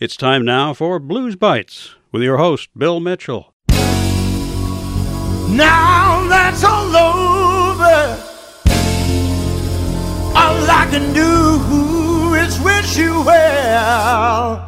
It's time now for Blues Bites with your host, Bill Mitchell. Now that's all over. All I can do is wish you well.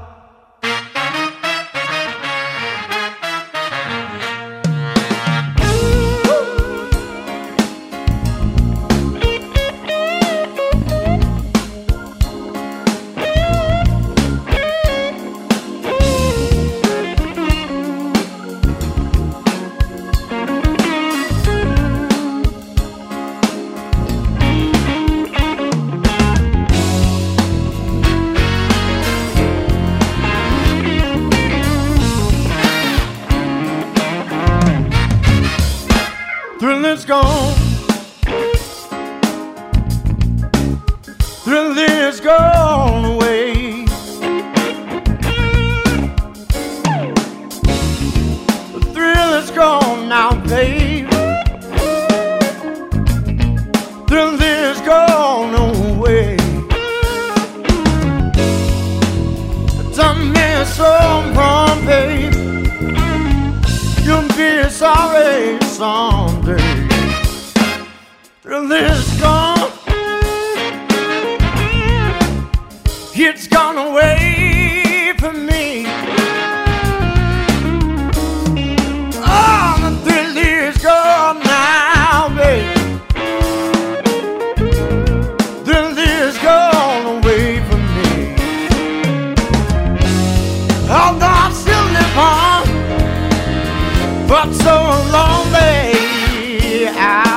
Lonely. I'll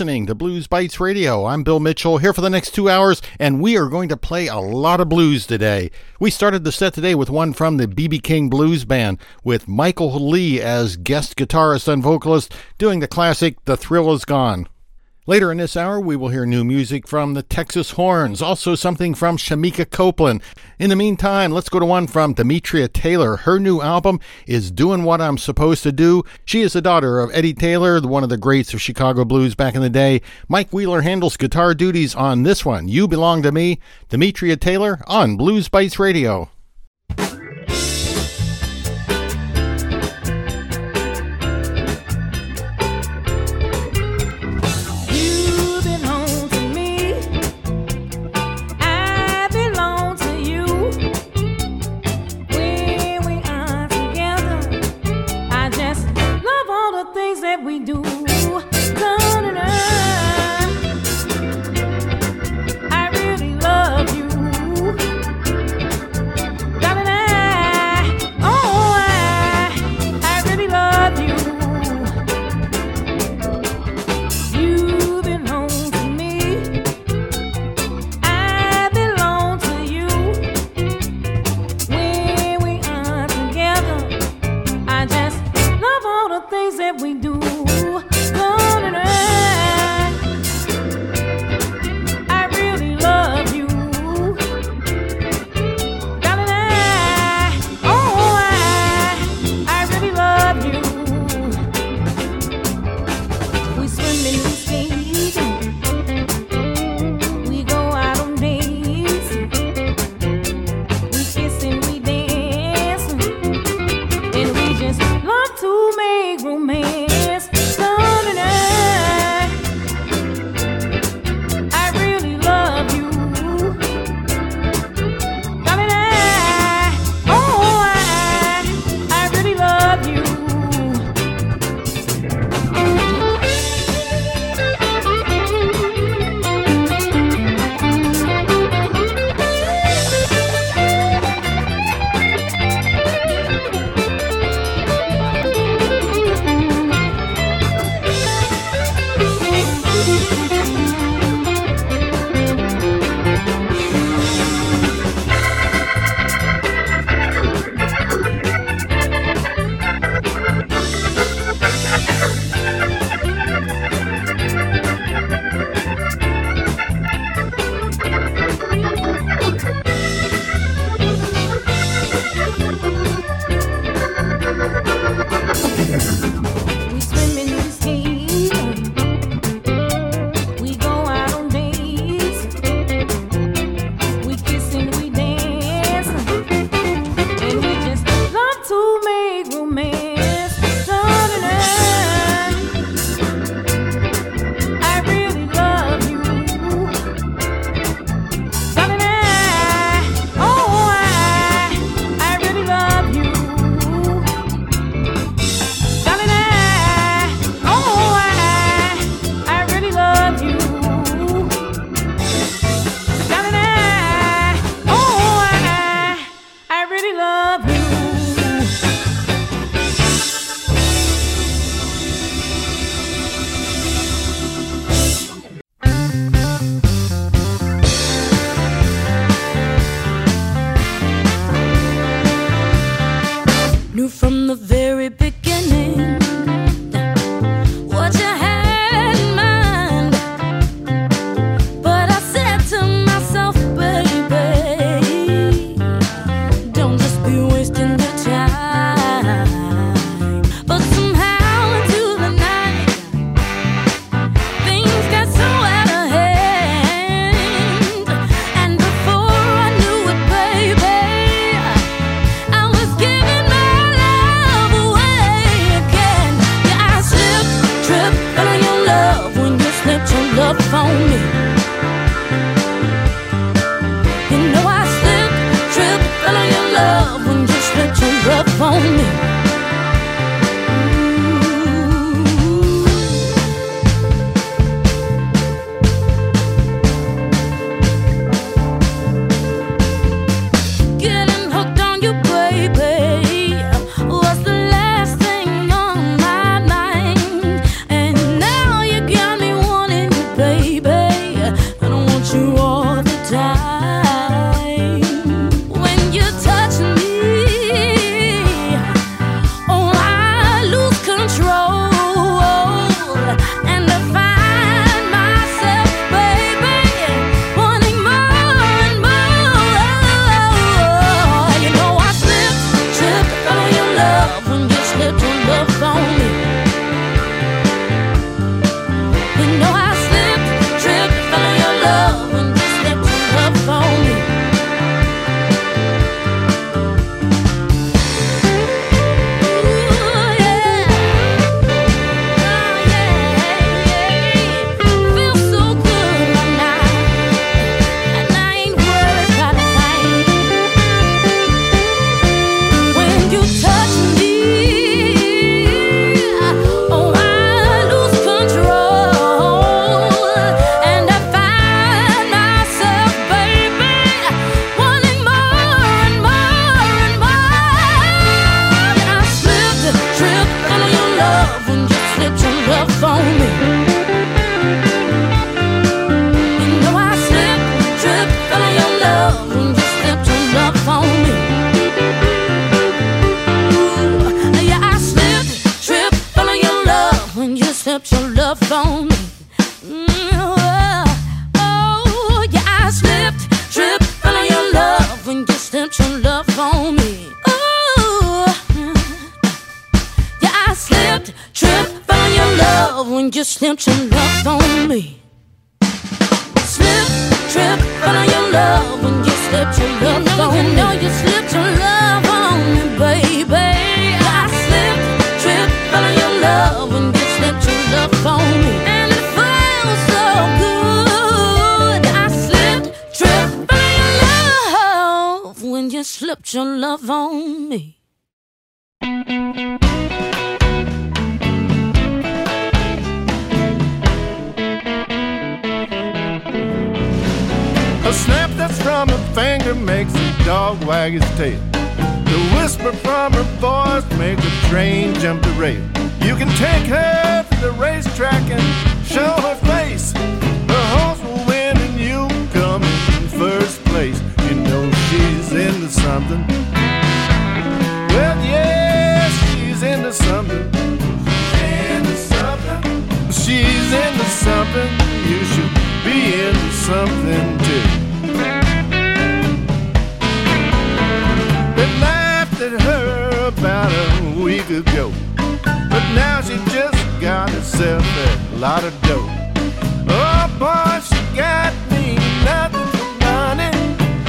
listening to Blues Bites Radio. I'm Bill Mitchell here for the next two hours, and we are going to play a lot of blues today. We started the set today with one from the BB King Blues Band, with Michael Lee as guest guitarist and vocalist, doing the classic The Thrill Is Gone. Later in this hour, we will hear new music from the Texas Horns, also something from Shemekia Copeland. In the meantime, let's go to one from Demetria Taylor. Her new album is Doing What I'm Supposed to Do. She is the daughter of Eddie Taylor, one of the greats of Chicago blues back in the day. Mike Wheeler handles guitar duties on this one. You Belong to Me. Demetria Taylor on Blues Bites Radio. Make whisper from her voice make a train jump the rail. You can take her to the racetrack and show her face. Her horse will win and you come in first place. You know she's into something. Well, yes, she's into something. She's into something. She's into something. You should be into something too. About a week ago. But now she just got herself a lot of dough. Oh boy, she got me nothing but money.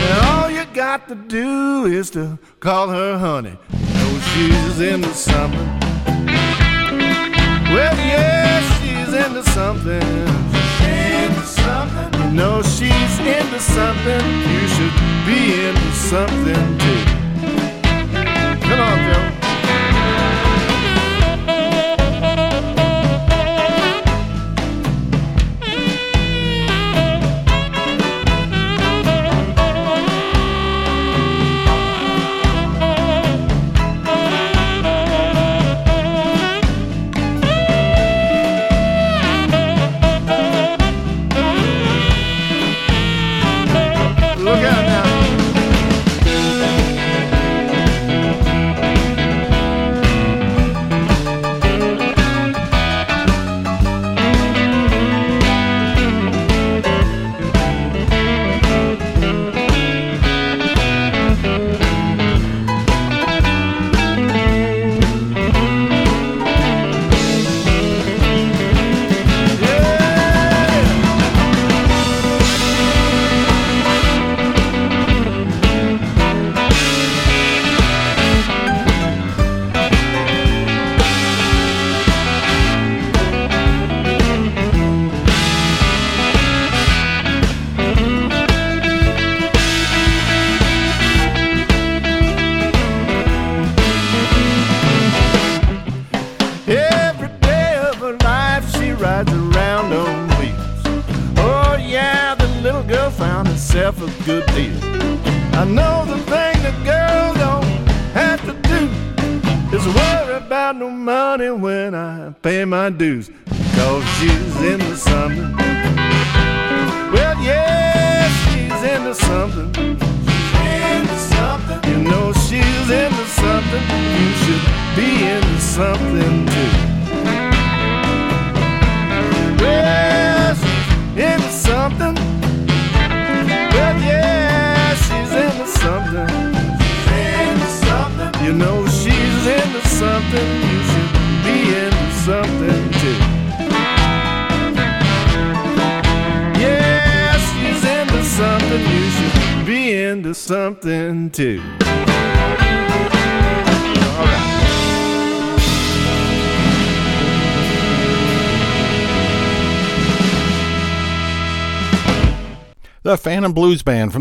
And all you got to do is to call her honey. Know she's into something. Well, yes, she's into something. She's into something. You know she's into something. You should be into something too. Come on, Joe.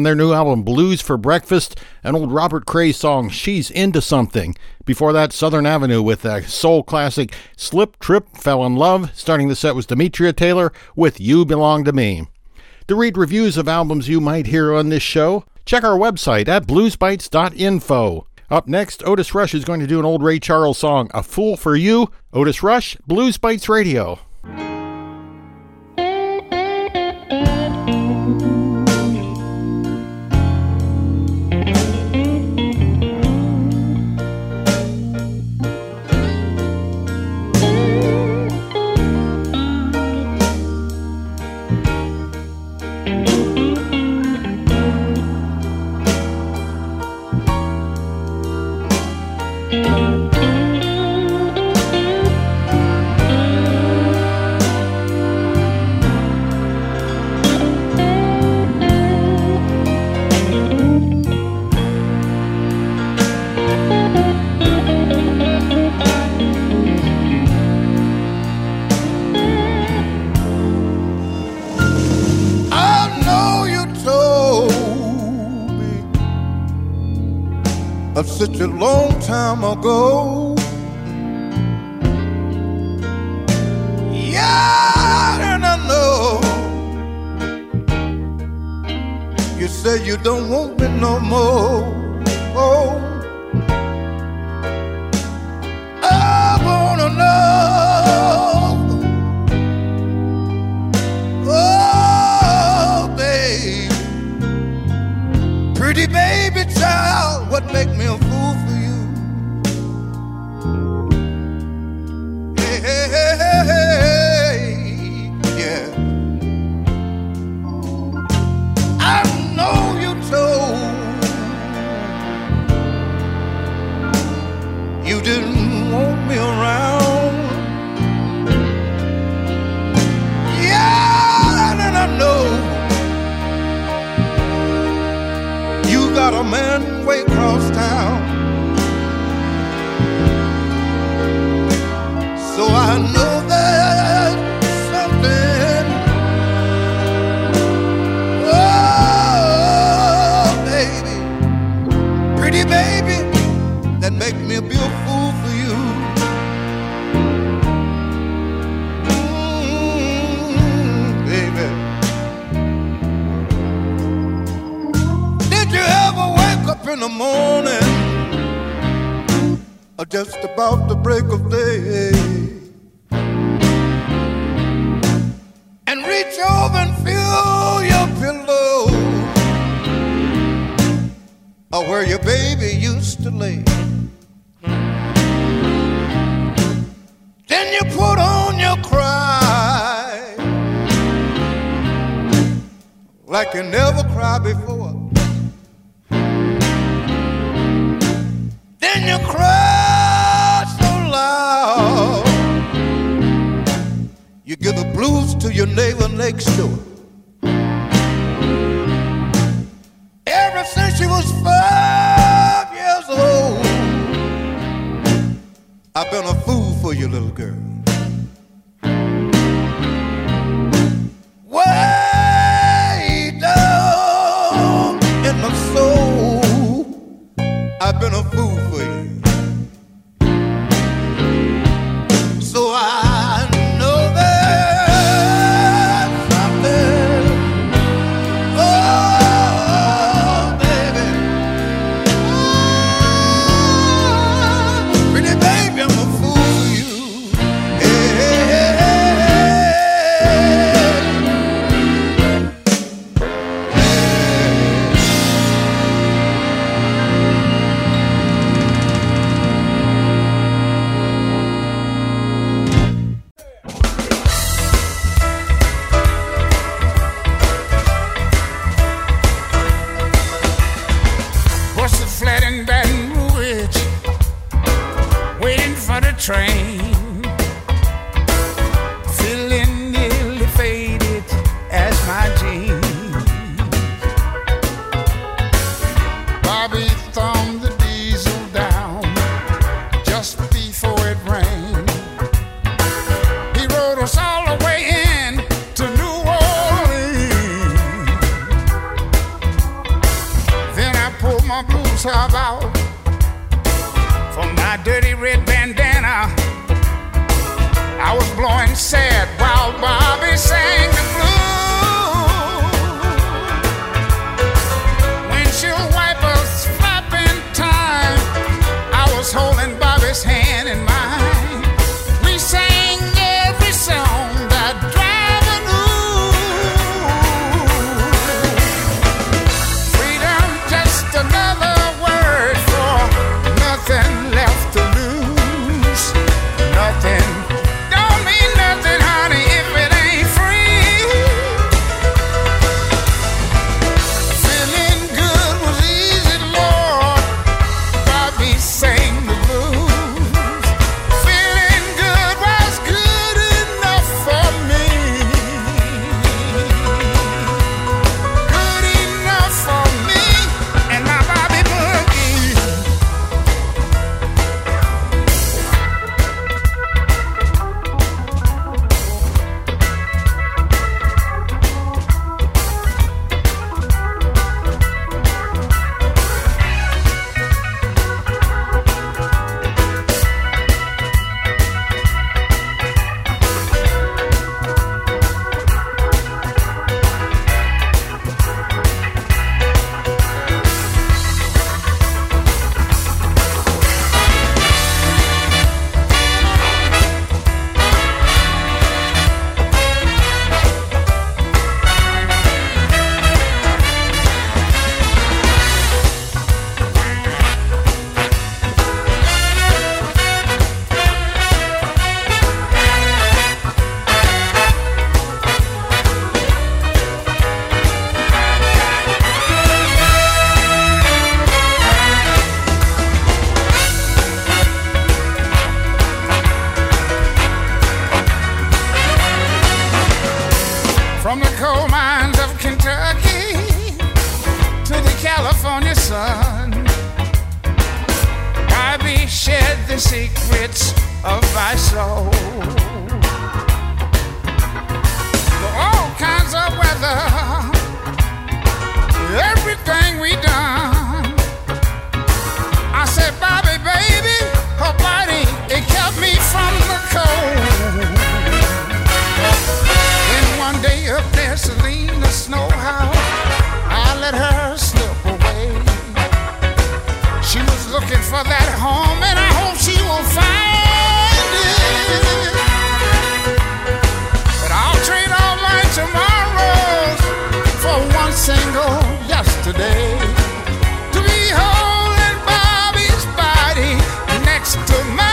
From their new album Blues for Breakfast, an old Robert Cray song, She's Into Something. Before that, Southern Avenue with a soul classic, Slip, Trip, Fell in Love. Starting the set was Demetria Taylor with You Belong to Me. To read reviews of albums you might hear on this show, check our website at bluesbites.info. Up next, Otis Rush is going to do an old Ray Charles song, A Fool for You. Otis Rush, Blues Bites Radio. For that home, and I hope she will find it. But I'll trade all my tomorrows for one single yesterday. To be holding Bobby's body next to mine.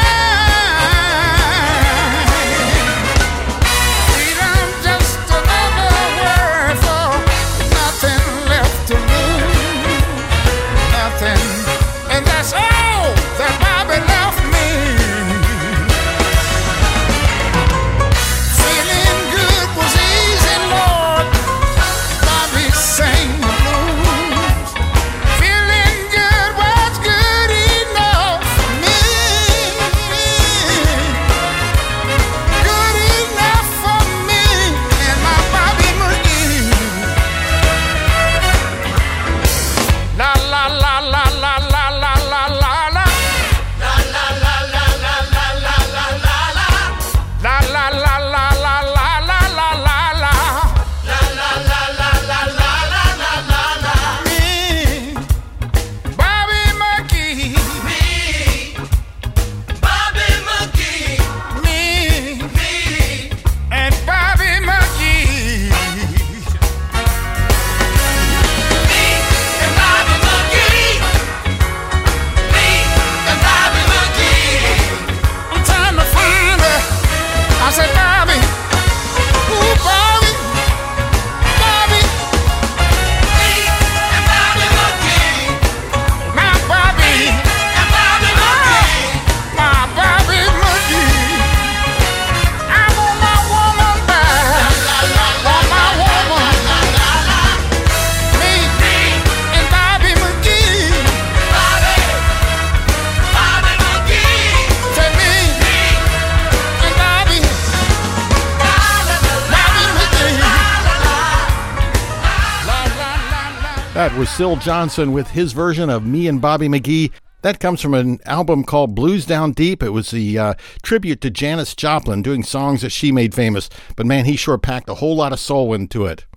Syl Johnson with his version of Me and Bobby McGee. That comes from an album called Blues Down Deep. It was the uh, tribute to Janis Joplin doing songs that she made famous. But man, he sure packed a whole lot of soul into it.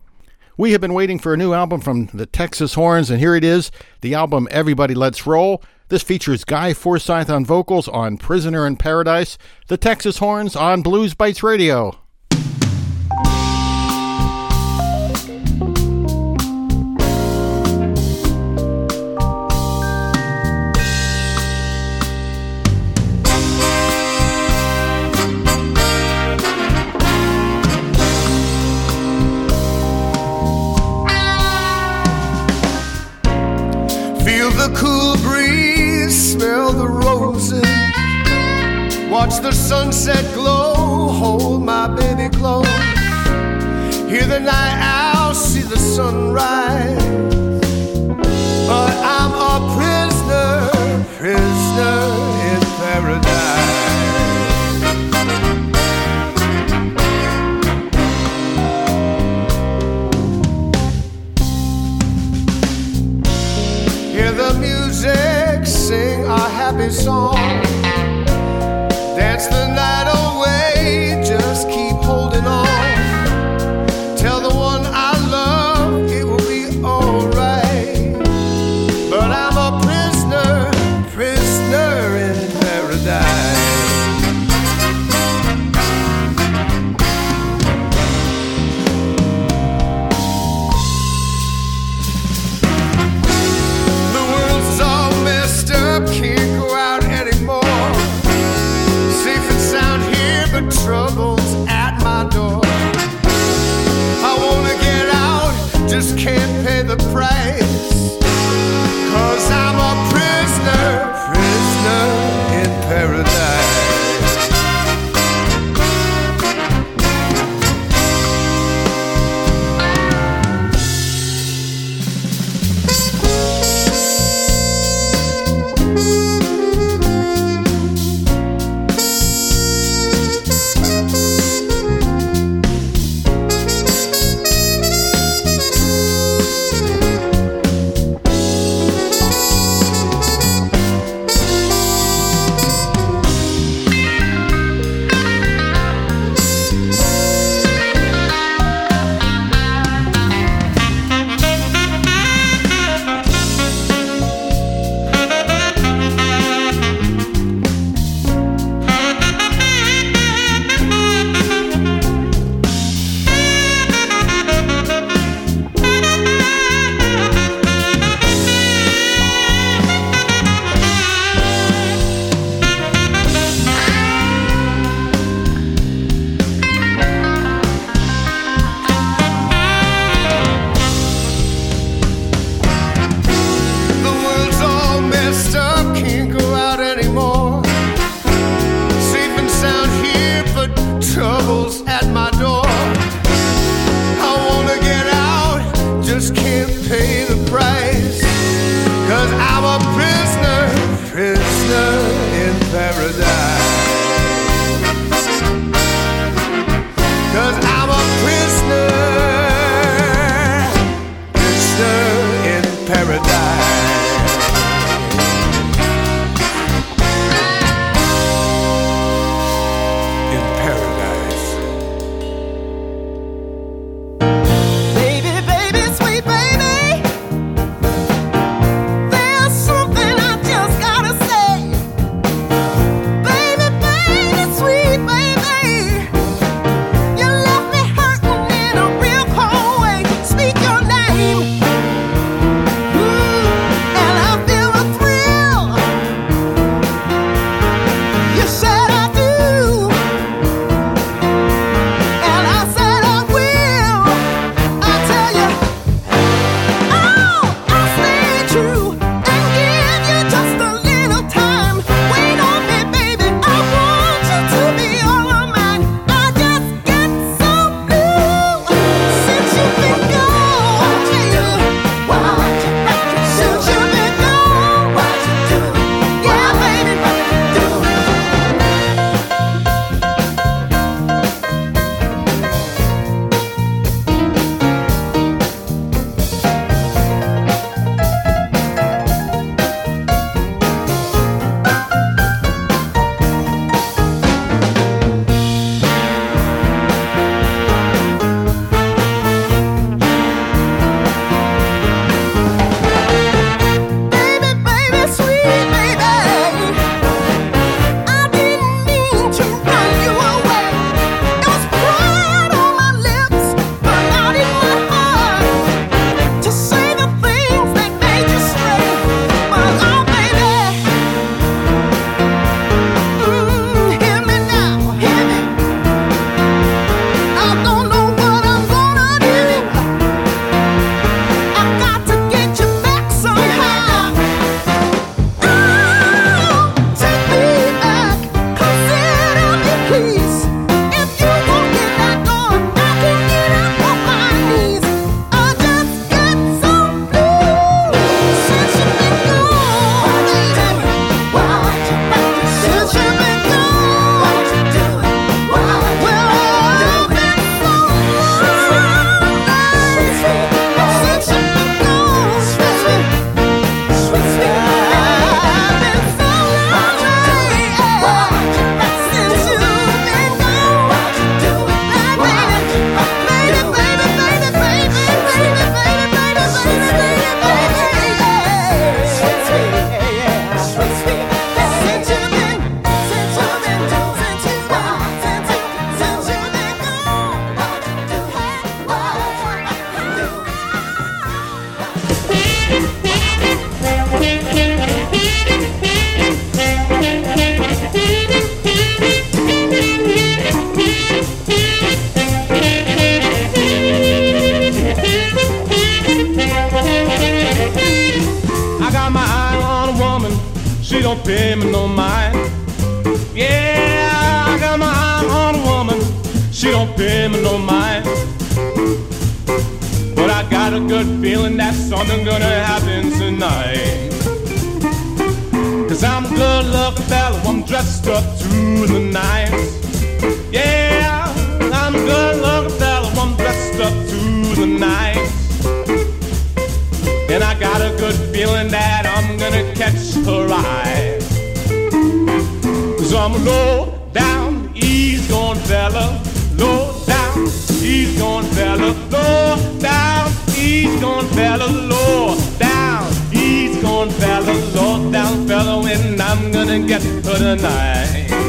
We have been waiting for a new album from the Texas Horns, and here it is the album Everybody Let's Roll. This features Guy Forsyth on vocals on Prisoner in Paradise, the Texas Horns on Blues Bites Radio. Watch the sunset glow, hold my baby close. Hear the night owl, see the sunrise. But I'm a prisoner, prisoner in paradise. Hear the music, sing a happy song. No mind. But I got a good feeling that something gonna happen tonight. Cause I'm a good looking fella, I'm dressed up to the nines. Yeah, I'm a good looking fella, I'm dressed up to the nines. And I got a good feeling that I'm gonna catch her eye. Cause I'm a low down, ease going fella, ease going fella, low down, ease going fella, low down fella, and I'm gonna get her tonight.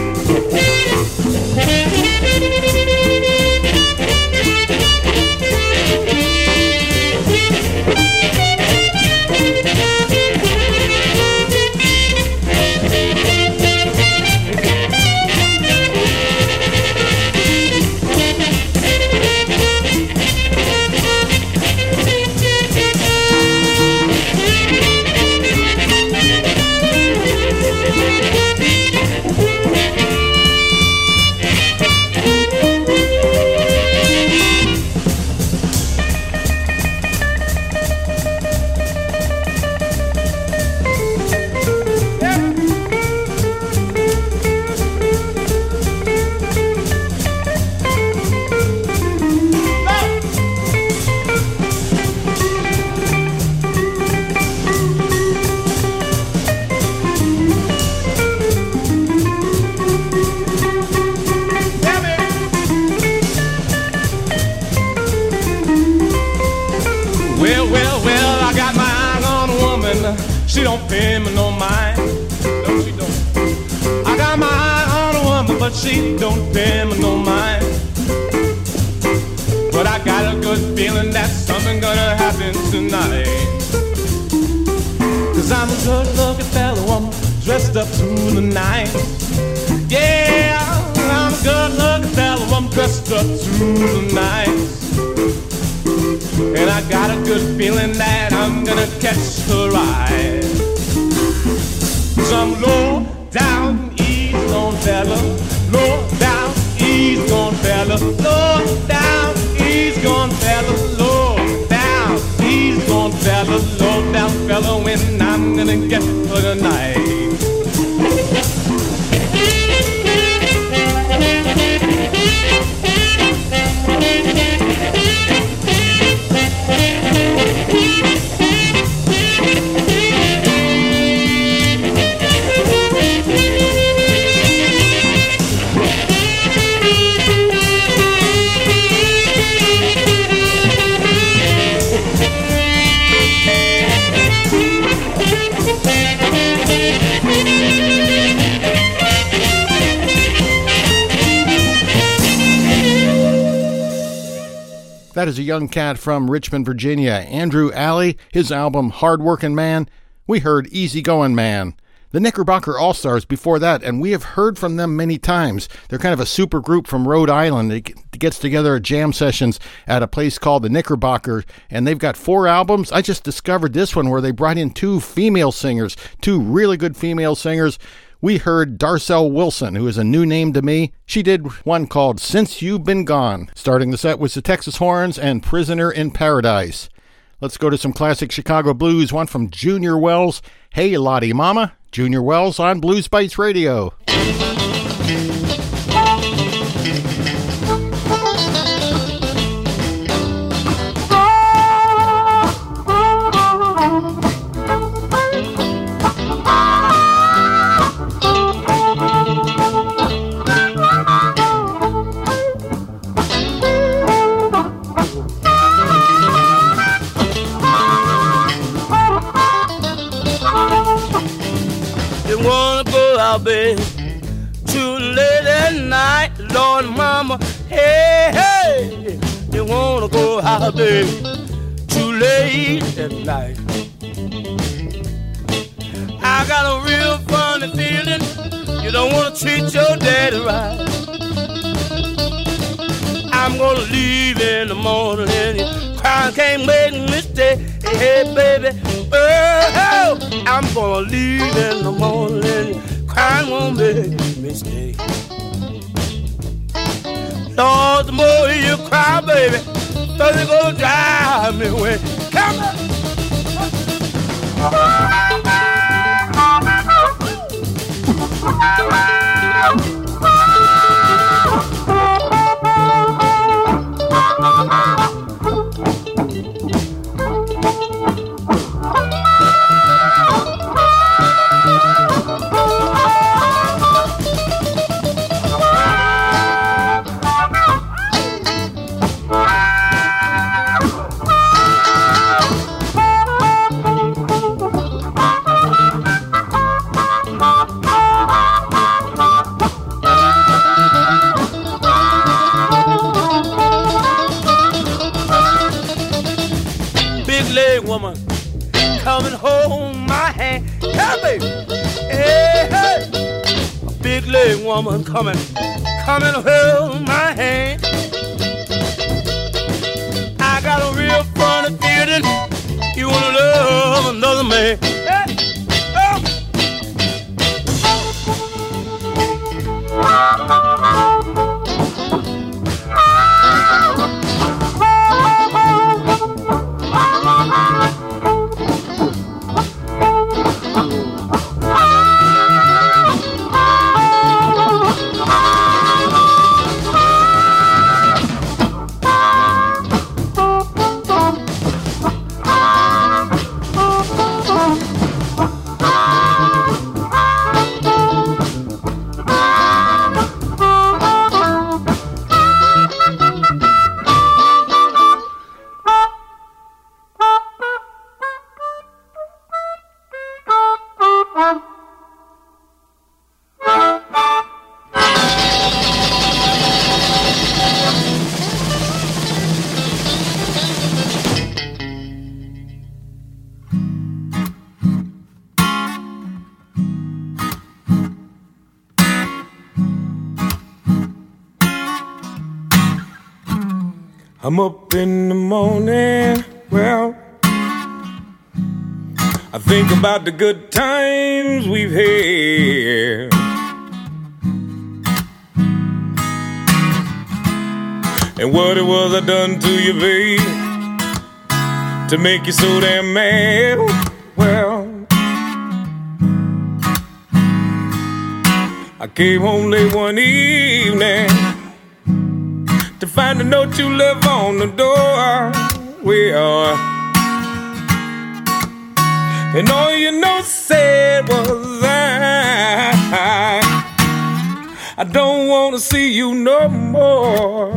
That is a young cat from Richmond, Virginia, Andrew Alli, his album Hard Workin' Man. We heard Easy Goin' Man. The Knickerbocker All Stars before that, and we have heard from them many times. They're kind of a super group from Rhode Island that gets together at jam sessions at a place called the Knickerbocker, and they've got four albums. I just discovered this one where they brought in two female singers, two really good female singers. We heard Darcel Wilson, who is a new name to me. She did one called Since You've Been Gone. Starting the set was the Texas Horns and Prisoner in Paradise. Let's go to some classic Chicago blues, one from Junior Wells. Hey, Lawdy Mama. Junior Wells on Blues Bites Radio. Out, babe? Too late at night, Lord, Mama. Hey, hey. You wanna go out, babe? Too late at night. I got a real funny feeling you don't wanna treat your daddy right. I'm gonna leave in the morning and crying can't make me stay. Hey, baby, oh, oh I'm gonna leave in the morning crying won't make me stay. Lord, the more you cry, baby, the you gonna drive me away. Come on. I'm up in the morning, well, I think about the good times we've had. And what it was I done to you, babe, to make you so damn mad. Well, I came home late one evening find a note you left on the door. We are. and all you know said was I, I don't want to see you no more.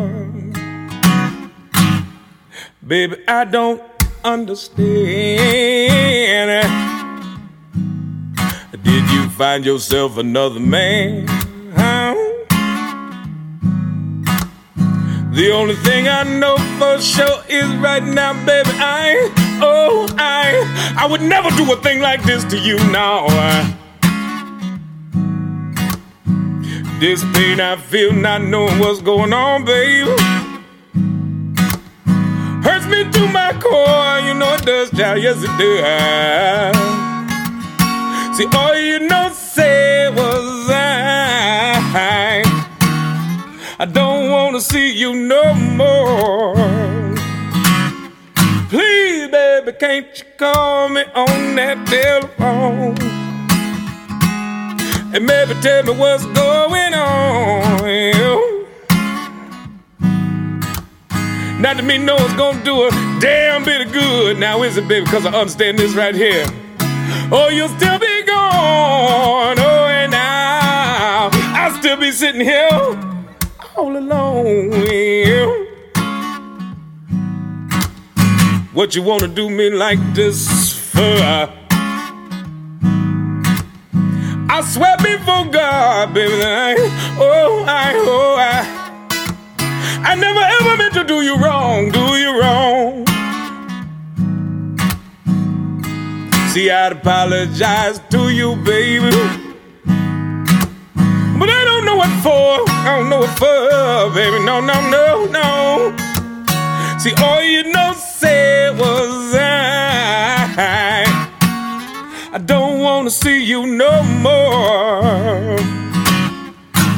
Baby, I don't understand. Did you find yourself another man? The only thing I know for sure is right now, baby, I, oh, I, I would never do a thing like this to you now. This pain I feel not knowing what's going on, babe. Hurts me to my core, you know it does, child, yes it does. See, all you know say was I don't wanna see you no more. Please, baby, can't you call me on that telephone? And maybe tell me what's going on. Not to me know it's gonna do a damn bit of good. Now is it, baby? Because I understand this right here. Oh, you'll still be gone. Oh, and now I'll still be sitting here all alone. What you wanna do me like this for? I swear before God, baby, I, oh, I, oh, I, I never ever meant to do you wrong, do you wrong. See, I'd apologize to you, baby. But I don't for. I don't know what for, baby. No, no, no, no. See, all you know said was I. I don't wanna see you no more.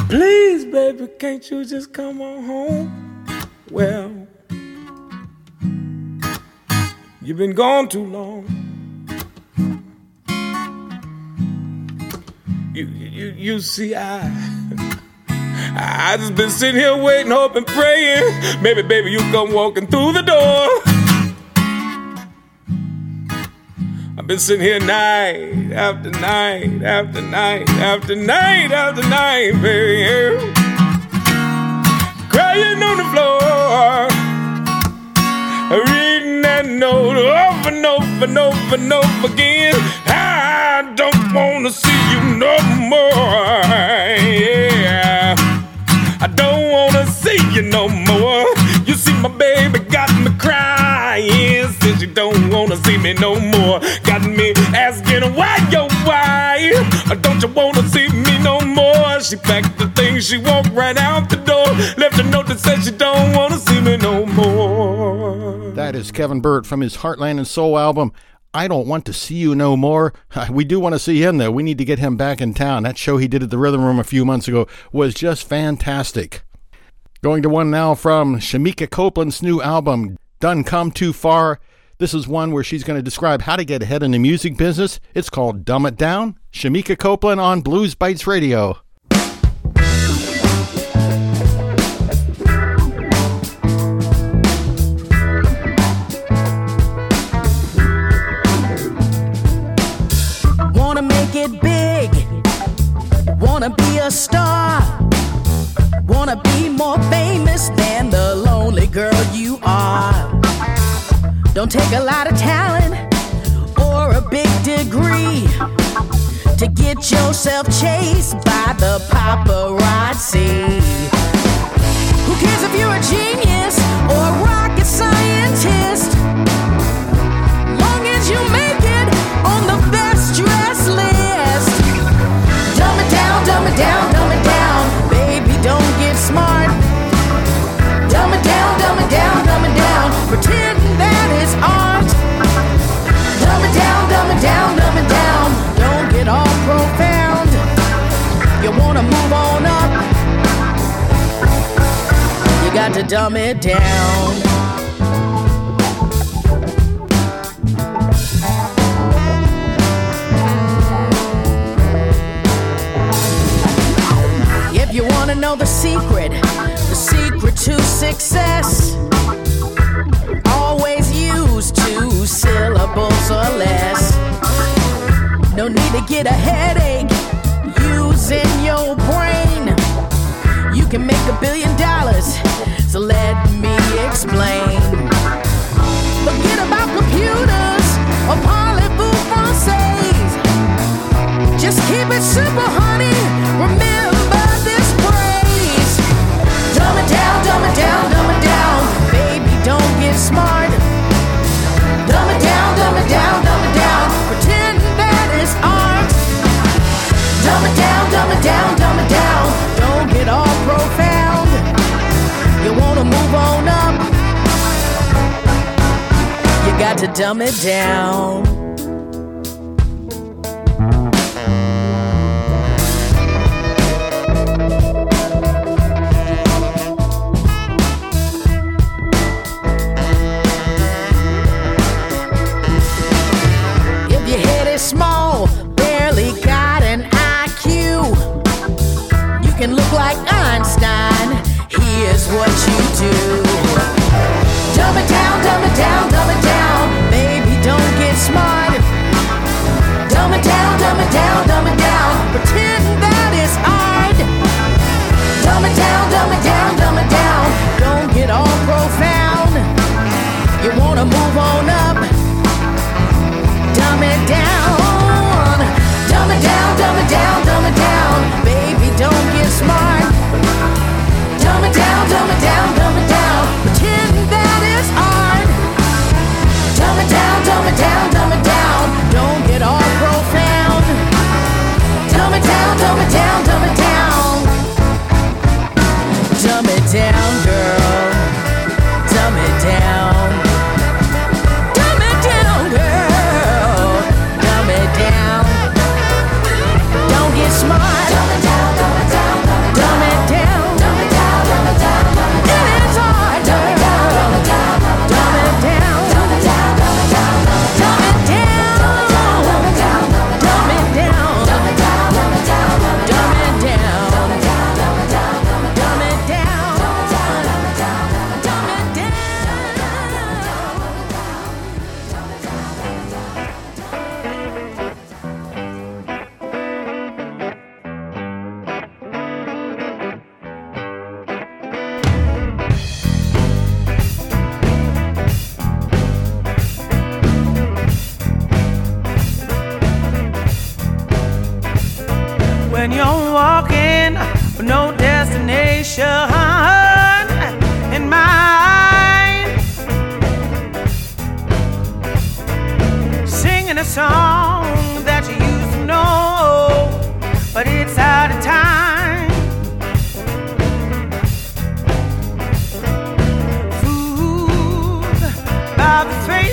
Please, baby, can't you just come on home? Well, you've been gone too long. You, you, you see, I, I just been sitting here waiting, hoping, praying. Maybe, baby, you come walking through the door. I've been sitting here night after night after night after night after night, baby. Crying on the floor, reading that note over and over and over and over again. I don't no more. You see, my baby got me crying. Says you don't wanna see me no more. Got me asking why, yo, why? Uh, don't you wanna see me no more? She packed the things, she walked right out the door. Left a note that said she don't wanna see me no more. That is Kevin Burt from his Heartland and Soul album. I don't want to see you no more. We do want to see him though. We need to get him back in town. That show he did at the Rhythm Room a few months ago was just fantastic. Going to one now from Shemekia Copeland's new album, Done Come Too Far. This is one where she's going to describe how to get ahead in the music business. It's called Dumb It Down. Shamika Copeland on Blues Bites Radio. Don't take a lot of talent or a big degree to get yourself chased by the paparazzi. Who cares if you're a genius dumb it down. If you wanna know the secret, the secret to success, always use two syllables or less. No need to get a headache using your brain. You can make a billion dollars, so let me explain. Forget about computers or parlez-vous français. Just keep it simple, honey. Remember this phrase. Dumb it down, dumb it down, dumb it down. Baby, don't get smart. Dumb it down, dumb it down, dumb it down. Pretend that it's art. Dumb it down, dumb it down, dumb it down. To dumb it down.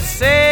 The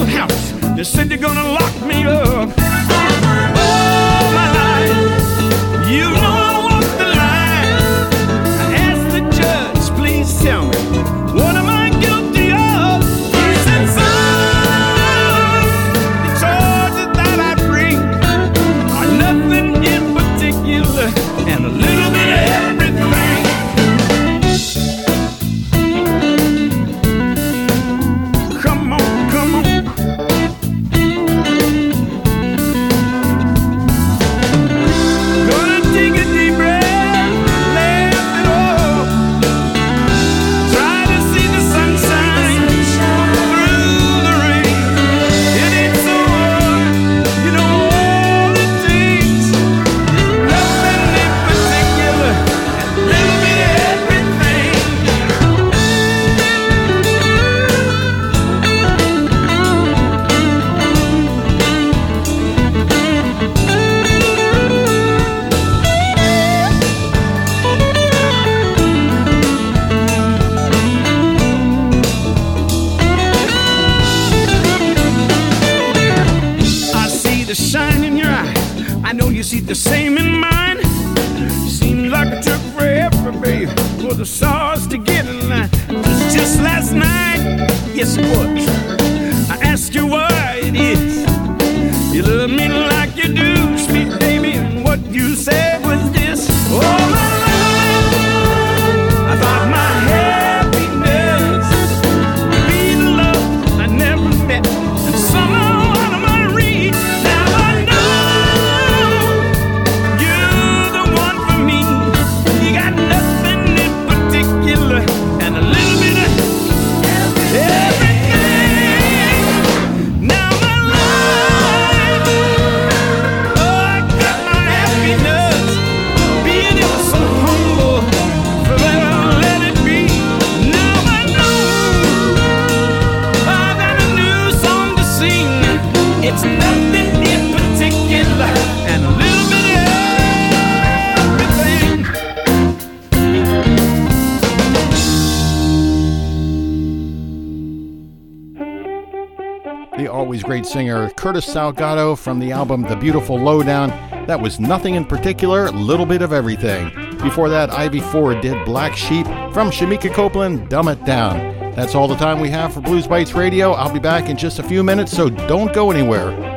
little house. They said they're gonna lock me up. All my life, you know. Curtis Salgado from the album The Beautiful Lowdown. That was Nothing in Particular, a Little Bit of Everything. Before that, Ivy Ford did Black Sheep from Shemekia Copeland, Dumb It Down. That's all the time we have for Blues Bites Radio. I'll be back in just a few minutes, so don't go anywhere.